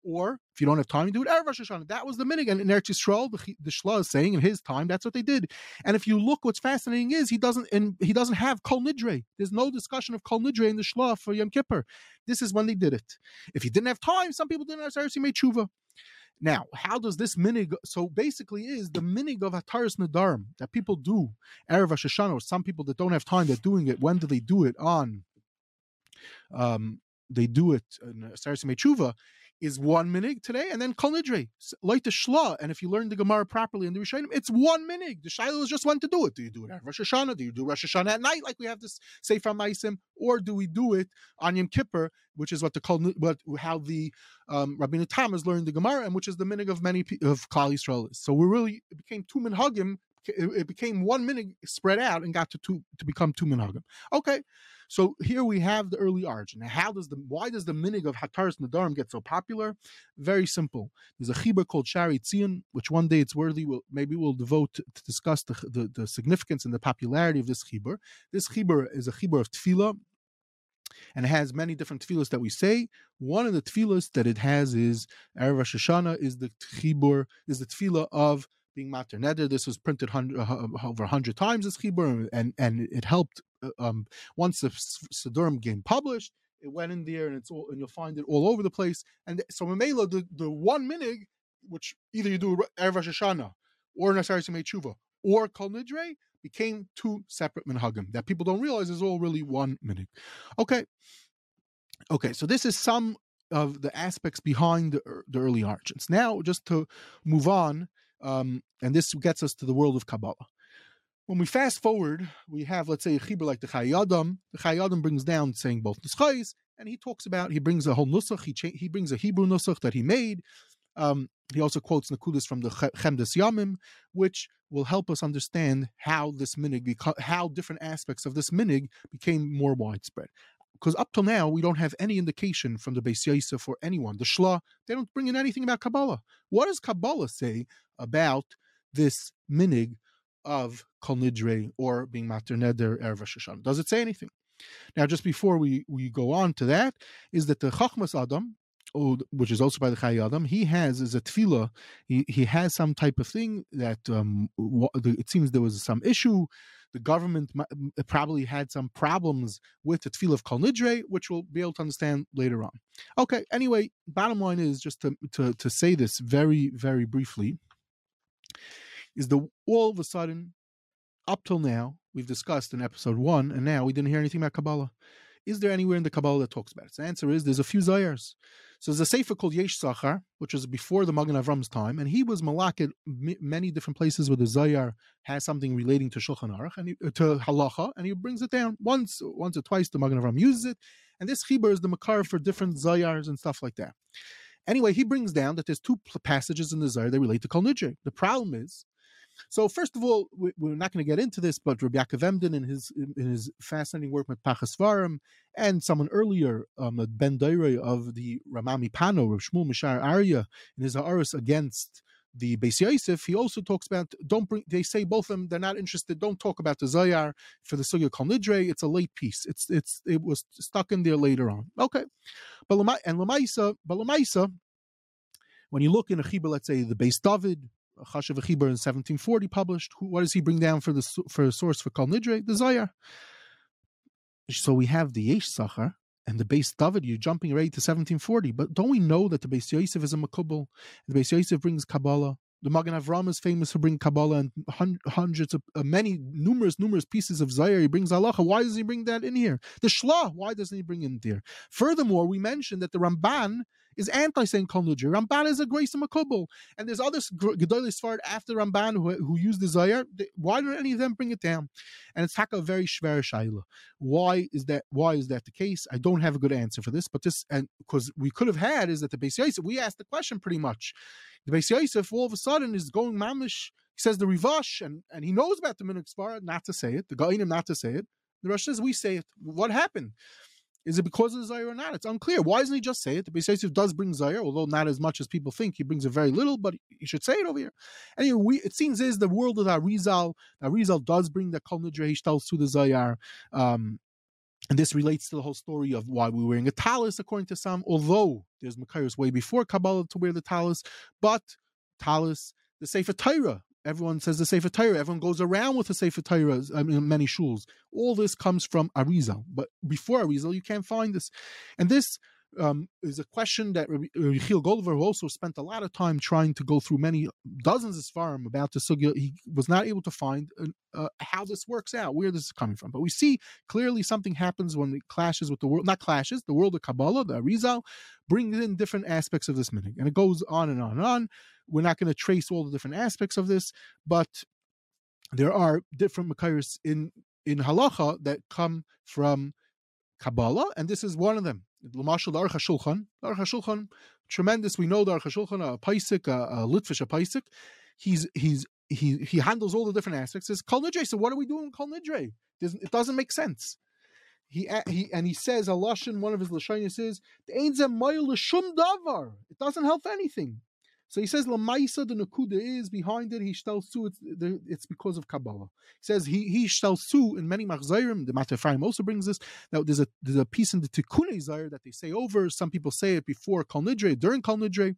Speaker 2: Or if you don't have time, you do it Erev Rosh Hashanah. That was the minig. And in Eretz Yisrael, the, the Shla is saying in his time, that's what they did. And if you look, what's fascinating is he doesn't and he doesn't have Kol Nidre. There's no discussion of Kol Nidre in the Shla for Yom Kippur. This is when they did it. If he didn't have time, some people didn't have Saris, made tshuva. Now, how does this minig? So basically, is the minig of Hataras Nedarim that people do Erev Rosh Hashanah, or some people that don't have time, they're doing it. When do they do it? On, um, they do it in Saris Tshuva is one minig today, and then kol nidre, like the shla. And if you learn the Gemara properly in the Rishonim, it's one minig. The shiloh is just when to do it. Do you do it at Rosh Hashanah? Do you do Rosh Hashanah at night, like we have this Sefer Maisim, or do we do it on Yom Kippur, which is what the kol, what how the um, Rabbeinu Tam has learned the Gemara, and which is the minig of many of Klal Yisrael. So we really it became two minhagim it, it became one minute spread out and got to two to become two minhagim. Okay, so here we have the early origin. How does the why does the minig of Hataras Nedarim get so popular? Very simple. There's a chibur called Sharei Tzion, which one day it's worthy. We'll, maybe we'll devote to, to discuss the, the, the significance and the popularity of this chibur. This chibur is a chibur of tefillah, and it has many different tefillahs that we say. One of the tefillahs that it has is Erev Rosh Hashanah is the chibur is the tefillah of being mater neder. This was printed hundred, uh, over hundred times as chibur, and and it helped. Uh, um, once the Sidurim game published, it went in there, and it's all, and you'll find it all over the place. And so Mamela, the the one minig, which either you do Erev Rosh Hashanah or Nasaris Tshuva or Kol Nidre, became two separate minhagim that people don't realize is all really one minig. Okay, okay. So this is some of the aspects behind the, the early origins. Now, just to move on, um, and this gets us to the world of Kabbalah. When we fast forward, we have, let's say, a chibur like the Chayei Adam. The Chayei Adam brings down saying both Nischais, and he talks about, he brings a whole Nusach, he, cha- he brings a Hebrew Nusach that he made. Um, he also quotes Nakudas from the Chemdes Yamim, which will help us understand how this minig, how different aspects of this minig became more widespread. Because up till now, we don't have any indication from the Beis Yosef or anyone, the Shla, they don't bring in anything about Kabbalah. What does Kabbalah say about this minig of Kol Nidre or being Mater Neder Erev Hashanah? Does it say anything? Now, just before we, we go on to that, is that the Chachmas Adam, which is also by the Chayei Adam, he has is a tefillah. He he has some type of thing that um, it seems there was some issue. The government probably had some problems with the tefillah of Kol Nidre, which we'll be able to understand later on. Okay. Anyway, bottom line is just to to to say this very very briefly. Is the all of a sudden, up till now, we've discussed in episode one, and now we didn't hear anything about Kabbalah. Is there anywhere in the Kabbalah that talks about it? The answer is there's a few Zayars. So there's a sefer called Yesh Sachar, which was before the Magen Avram's time, and he was malak at many different places where the Zayar has something relating to Shulchan Aruch and he, uh, to Halacha, and he brings it down once, once or twice. The Magen Avram uses it, and this Chibur is the Makar for different Zayars and stuff like that. Anyway, he brings down that there's two passages in the Zayar that relate to Kol Nidre. The problem is so first of all, we, are not going to get into this, but Rabbi Yaakov Emden in his in his fascinating work with Pachas and someone earlier, um, Ben Daire of the Rama MiPano, Rav Shmuel Mishar Arya, in his Aris against the Beis Yosef, he also talks about don't bring. They say both of them they're not interested. Don't talk about the Zayar for the Sugya Kol Nidre. It's a late piece. It's it's it was stuck in there later on. Okay, but Lama, and Lamaisa, but Lamaisa, when you look in a chibur, let's say the Beis David, Chibur in 1740 published. What does he bring down for the for a source for Kol Nidre? The Zayar. So we have the Yesh Sachar and the Beis David. You're jumping right to 1740, but don't we know that the Beis Yosef is a Makubal? The Beis Yosef brings Kabbalah. The Magen Avram is famous for bringing Kabbalah and hundreds of uh, many numerous numerous pieces of Zayar. He brings halacha. Why does he bring that in here? The Shla. Why doesn't he bring in there? Furthermore, we mentioned that the Ramban is anti-saying Kol Nidre. Ramban is a grace makubal, and there's other Gedolei Sfard after Ramban who, who use the Zayar. Why don't any of them bring it down? And it's taka very shver shaila. Why is that? Why is that the case? I don't have a good answer for this, but this and because we could have had is that the Beis Yosef. We asked the question pretty much. The Beis Yosef all of a sudden is going mamish. He says the Rivash, and, and he knows about the Minuk not to say it. The Gainim not to say it. The Rosh says we say it. What happened? Is it because of the Zayar or not? It's unclear. Why doesn't he just say it? The Beis Yosef does bring Zayar, although not as much as people think. He brings it very little, but he should say it over here. Anyway, we, it seems is the world of Arizal. Arizal does bring the Kol Nidre to the Zayar. Um, and this relates to the whole story of why we're wearing a talus, according to some, although there's Makairos way before Kabbalah to wear the talus, but talus, the Sefer Torah Everyone says the Sefer Torah. Everyone goes around with the Sefer Torah. I mean, many shuls. All this comes from Arizal, but before Arizal, you can't find this. And this um, is a question that Yechiel Goldhaber, who also spent a lot of time trying to go through many dozens of svarim about the sugya, he was not able to find uh, how this works out, where this is coming from. But we see clearly something happens when it clashes with the world, not clashes, the world of Kabbalah, the Arizal, brings in different aspects of this minig, and it goes on and on and on. We're not going to trace all the different aspects of this, but there are different makairs in in halacha that come from Kabbalah, and this is one of them. Lamashal Aruch HaShulchan. Aruch HaShulchan, tremendous. We know the HaShulchan, a Paisik, a, a Litvish, a Paisik. He's he's he he handles all the different aspects. Is Kol Nidre. So what are we doing with Kol Nidre? It doesn't make sense. He, he and he says a lashon. One of his lashonis is the shum davar. It doesn't help anything. So he says Lamaisa the Nakuda is behind it. He shall sue. It's, it's because of Kabbalah. He says he he sue in many machzayrim. The Matafayim also brings this. Now there's a there's a piece in the Tikkun Zayir that they say over. Some people say it before Kol Nidre, during Kol Nidre,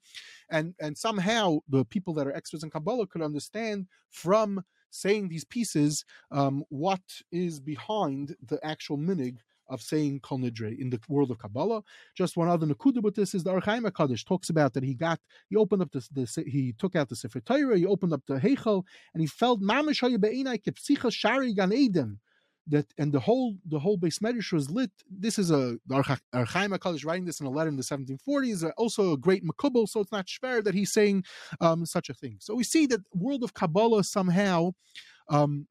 Speaker 2: and and somehow the people that are experts in Kabbalah could understand from saying these pieces um, what is behind the actual minig of saying Kol Nidre in the world of Kabbalah. Just one other nakuda with this is the Ohr HaChaim Hakadosh talks about that he got he opened up the, the he took out the Sefer Torah, he opened up the Heichel, and he felt mamish be'inai kepsicha shari gan Eden. That and the whole the whole base medrash was lit. This is a Ohr HaChaim Hakadosh writing this in a letter in the 1740s. Also a great makubal, so it's not shver that he's saying um, such a thing. So we see that world of Kabbalah somehow um,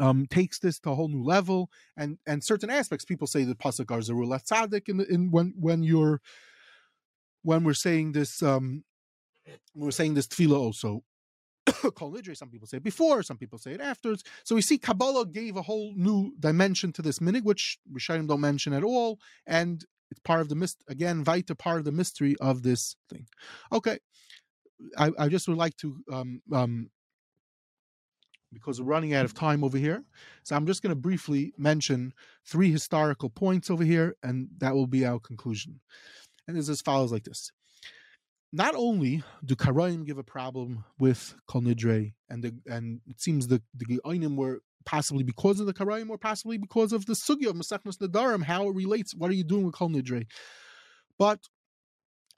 Speaker 2: um, takes this to a whole new level, and and certain aspects. People say the pasuk are zerulat tzaddik in, in when when you're when we're saying this um, we're saying this tefillah also. *coughs* Some people say it before, some people say it afterwards. So we see Kabbalah gave a whole new dimension to this minig, which Rishonim don't mention at all, and it's part of the mist again, Vita, part of the mystery of this thing. Okay, I, I just would like to um, um, because we're running out of time over here. So I'm just going to briefly mention three historical points over here, and that will be our conclusion. And it's as follows like this. Not only do Karaim give a problem with Kol Nidre, and the, and it seems the the Geonim were possibly because of the Karaim, or possibly because of the Sugya of Masechnas Nadarim, how it relates. What are you doing with Kol Nidre? But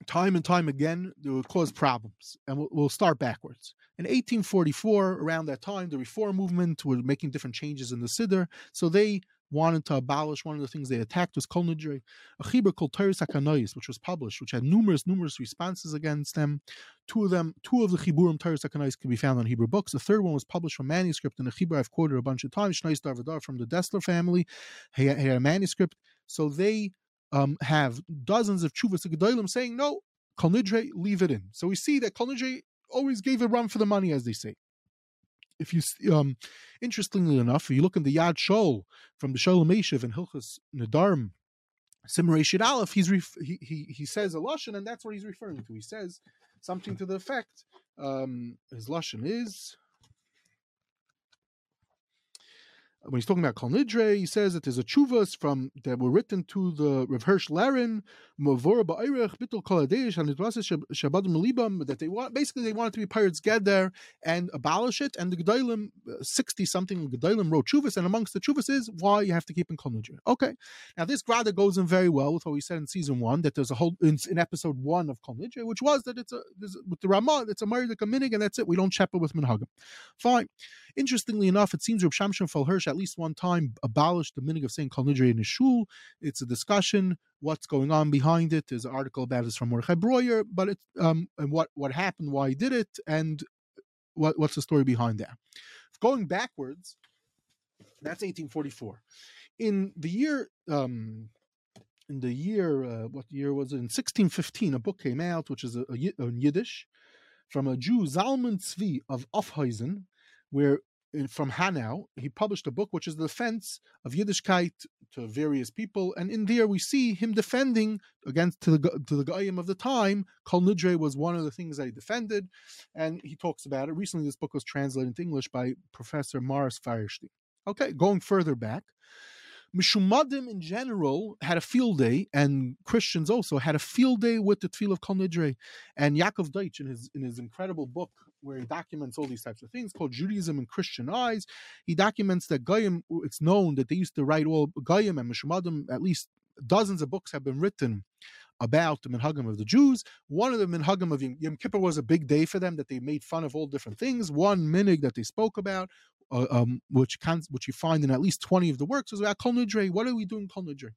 Speaker 2: time and time again, it would cause problems. And we'll, we'll, start backwards. In 1844, around that time, the reform movement were making different changes in the Siddur. So they wanted to abolish one of the things they attacked was Kol Nidre, a chibur called Teres HaKanois, which was published, which had numerous, numerous responses against them. Two of them, two of the Chiburim Teres HaKanois can be found on Hebrew books. The third one was published from manuscript in a Chibur I've quoted a bunch of times, Shnais Darvadar from the Dessler family. He had a manuscript. So they um, have dozens of chuvas saying no, Kol Nidre, leave it in. So we see that Kol Nidre always gave a run for the money, as they say. If you, um, interestingly enough, if you look in the Yad Shol from the Sholem Eshiv and Hilchas Nadarm, Simrei Shid Aleph, he's ref- he, he he says a lashon, and that's what he's referring to. He says something to the effect. Um, his lashon is when he's talking about Kol Nidre, he says that there's a chuvas from that were written to the Rav Hirsch Melibam, that they want basically they wanted to be pirates get there and abolish it. And the Gedolim, uh, 60 something Gedolim wrote chuvas, and amongst the chuvas is why you have to keep in Kol Nidre. Okay. Now this grada goes in very well with what we said in season one, that there's a whole in, in episode one of Kol Nidre, which was that it's a with the Ramah, it's a Maridik minig, and that's it. We don't chep with Minhagim. Fine. Interestingly enough, it seems Reb Shamshon Hirsch at least one time abolished the meaning of saying Kol Nidre in a shul. It's a discussion. What's going on behind it? There's an article about this from Mordechai Breuer, but it's um and what what happened, why he did it, and what what's the story behind that. Going backwards, that's 1844. In the year um in the year uh, what year was it in 1615 a book came out which is a, a, a Yiddish from a Jew Zalman Tzvi of Aufhausen where from Hanau, he published a book which is the defense of Yiddishkeit to various people, and in there we see him defending against to the to the Goyim of the time. Kol Nidre was one of the things that he defended, and he talks about it. Recently, this book was translated into English by Professor Morris Faierstein. Okay, going further back, Mishumadim in general had a field day, and Christians also had a field day with the Tefillah of Kol Nidre. And Yaakov Deutsch, in his in his incredible book where he documents all these types of things called Judaism in Christian Eyes, he documents that Goyim. It's known that they used to write all Goyim and Mishumadim. At least dozens of books have been written about the minhagim of the Jews. One of the minhagim of Yom Kippur was a big day for them that they made fun of all different things. One minig that they spoke about uh, um, which can which you find in at least 20 of the works, is about Kol Nidre. What are we doing Kol Nidre?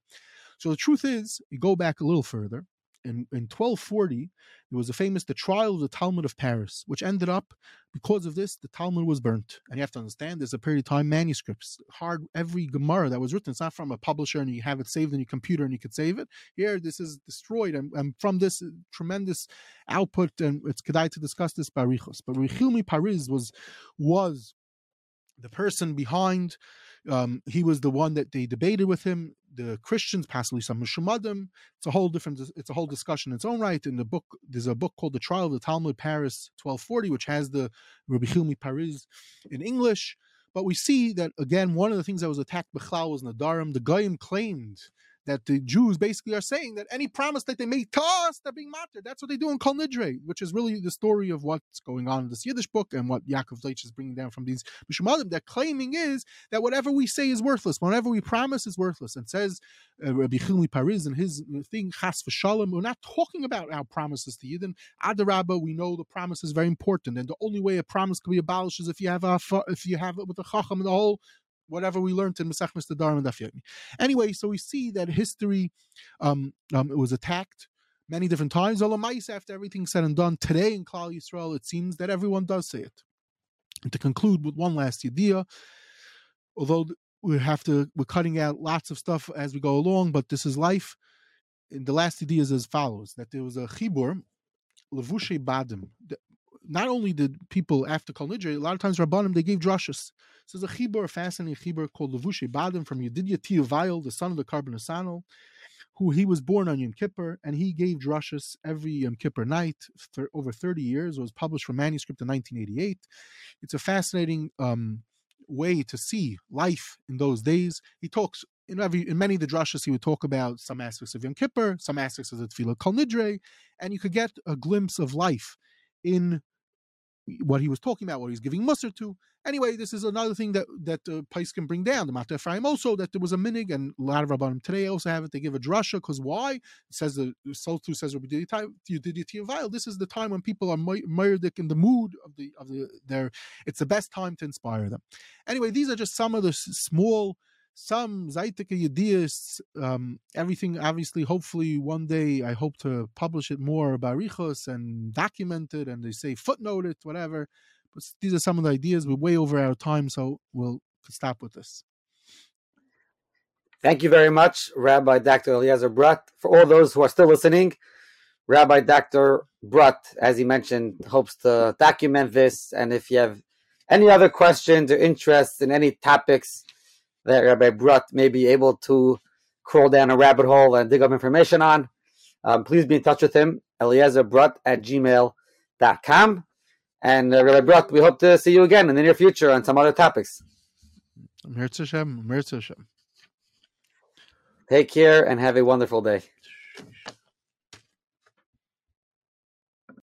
Speaker 2: So the truth is, you go back a little further, in, in 1240, there was a famous the trial of the Talmud of Paris, which ended up because of this, the Talmud was burnt. And you have to understand, there's a period of time manuscripts. Hard every Gemara that was written, it's not from a publisher and you have it saved in your computer and you could save it. Here, this is destroyed, and, and from this tremendous output, and it's kedai to discuss this barichos. But Richilmi Paris was was the person behind um, he was the one that they debated with him. The Christians, possibly some Mushamadim. It's a whole different. It's a whole discussion in its own right. In the book, there's a book called The Trial of the Talmud Paris 1240, which has the Rabbi Yechiel MeParis in English. But we see that again, one of the things that was attacked Bechlal was Nadarim. The Goyim claimed that the Jews basically are saying that any promise that they make to us, they're being martyred. That's what they do in Kol Nidre, which is really the story of what's going on in this Yiddish book and what Yaakov Deutsch is bringing down from these Mishmalim. They're claiming is that whatever we say is worthless, whatever we promise is worthless. And says uh, Rabbi Yechiel MeParis and his thing, Chas v'shalom, we're not talking about our promises to Yidden. Adarabba, we know the promise is very important. And the only way a promise can be abolished is if you have a, if you have it with the Chacham and the whole whatever we learned in Masech Mr. And Daf Anyway, so we see that history um, um, it was attacked many different times. Olamais, after everything said and done, today in Klal Yisrael, it seems that everyone does say it. And to conclude with one last idea, although we have to, we're cutting out lots of stuff as we go along, but this is life. And the last idea is as follows: that there was a chibur, levushe badim not only did people after Kol Nidre, a lot of times Rabbanim, they gave drushes. So there's a chibur, a fascinating chibur called Levushe Badim from Yedidya Tia Weil, the son of the Korban Nesanel, who he was born on Yom Kippur, and he gave drushes every Yom Kippur night for over 30 years. It was published from manuscript in 1988. It's a fascinating um, way to see life in those days. He talks in every in many of the drushes he would talk about some aspects of Yom Kippur, some aspects of the Tefillah Kol Nidre, and you could get a glimpse of life in what he was talking about, what he's giving muster to. Anyway, this is another thing that that uh, Pais can bring down. The Mata Ephraim also that there was a minig, and a lot of Rabbanim today also have it. They give a drasha because why? It says the Sotu says Didi This is the time when people are murdic in the mood of the of the their. It's the best time to inspire them. Anyway, these are just some of the small some Zaitika ideas, um, everything obviously, hopefully one day I hope to publish it more barichos and document it and they say footnote it, whatever. But these are some of the ideas. We're way over our time, so we'll stop with this.
Speaker 1: Thank you very much, Rabbi Dr. Eliezer Brodt. For all those who are still listening, Rabbi Dr. Brodt, as he mentioned, hopes to document this. And if you have any other questions or interests in any topics, that Rabbi Brodt may be able to crawl down a rabbit hole and dig up information on, um, please be in touch with him, Eliezer Brodt at gmail.com. And uh, Rabbi Brodt, we hope to see you again in the near future on some other topics. Take care and have a wonderful day.